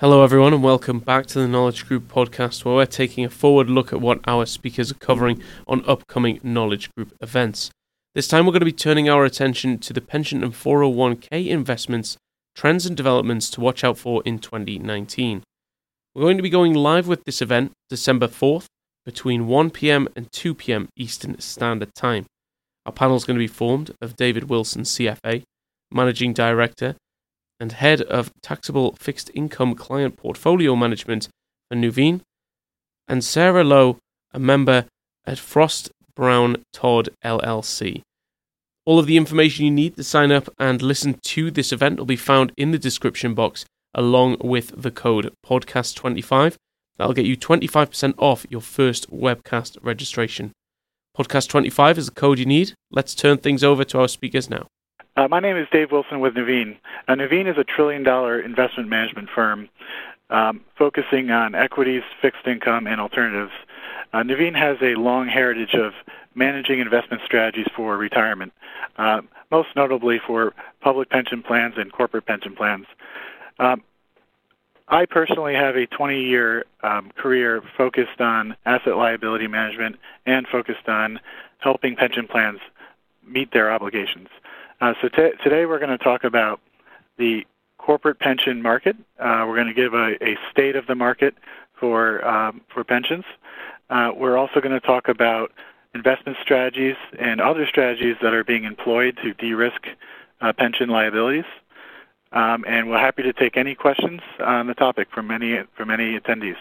Hello, everyone, and welcome back to the Knowledge Group podcast, where we're taking a forward look at what our speakers are covering on upcoming Knowledge Group events. This time, we're going to be turning our attention to the pension and 401k investments, trends, and developments to watch out for in 2019. We're going to be going live with this event December 4th between 1 pm and 2 pm Eastern Standard Time. Our panel is going to be formed of David Wilson, CFA, Managing Director and Head of Taxable Fixed Income Client Portfolio Management for Nuveen, and Sarah Lowe, a member at Frost Brown Todd LLC. All of the information you need to sign up and listen to this event will be found in the description box along with the code podcast25. That'll get you 25% off your first webcast registration. Podcast25 is the code you need. Let's turn things over to our speakers now. Uh, my name is Dave Wilson with Nuveen. Uh, is a trillion dollar investment management firm um, focusing on equities, fixed income, and alternatives. Uh, has a long heritage of managing investment strategies for retirement, uh, most notably for public pension plans and corporate pension plans. Um, I personally have a 20 year um, career focused on asset liability management and focused on helping pension plans meet their obligations. Uh, so t- today we're going to talk about the corporate pension market. Uh, we're going to give a, a, state of the market for um, for pensions. Uh, we're also going to talk about investment strategies and other strategies that are being employed to de-risk uh, pension liabilities. Um, and we're happy to take any questions on the topic from any from any attendees.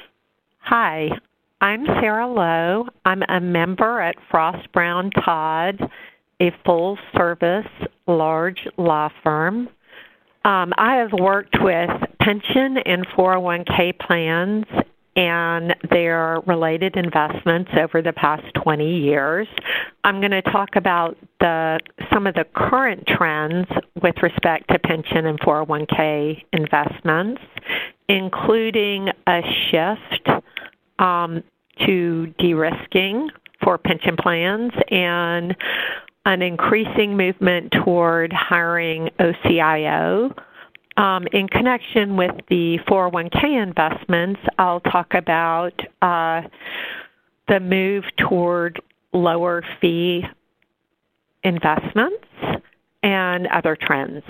Hi, I'm Sarah Lowe. I'm a member at Frost Brown Todd a full service large law firm. Um, I have worked with pension and 401k plans and their related investments over the past 20 years. I'm going to talk about the some of the current trends with respect to pension and 401k investments, including a shift um, to de-risking for pension plans and an increasing movement toward hiring OCIO. Um, in connection with the 401k investments, I'll talk about uh, the move toward lower fee investments and other trends.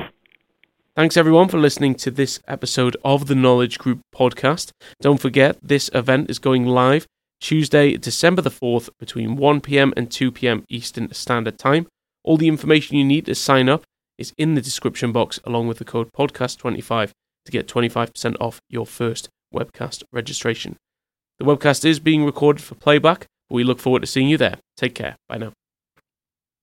Thanks everyone for listening to this episode of the Knowledge Group podcast. Don't forget, this event is going live Tuesday, December the 4th, between 1 pm and 2 pm Eastern Standard Time. All the information you need to sign up is in the description box, along with the code podcast25 to get 25% off your first webcast registration. The webcast is being recorded for playback, but we look forward to seeing you there. Take care. Bye now.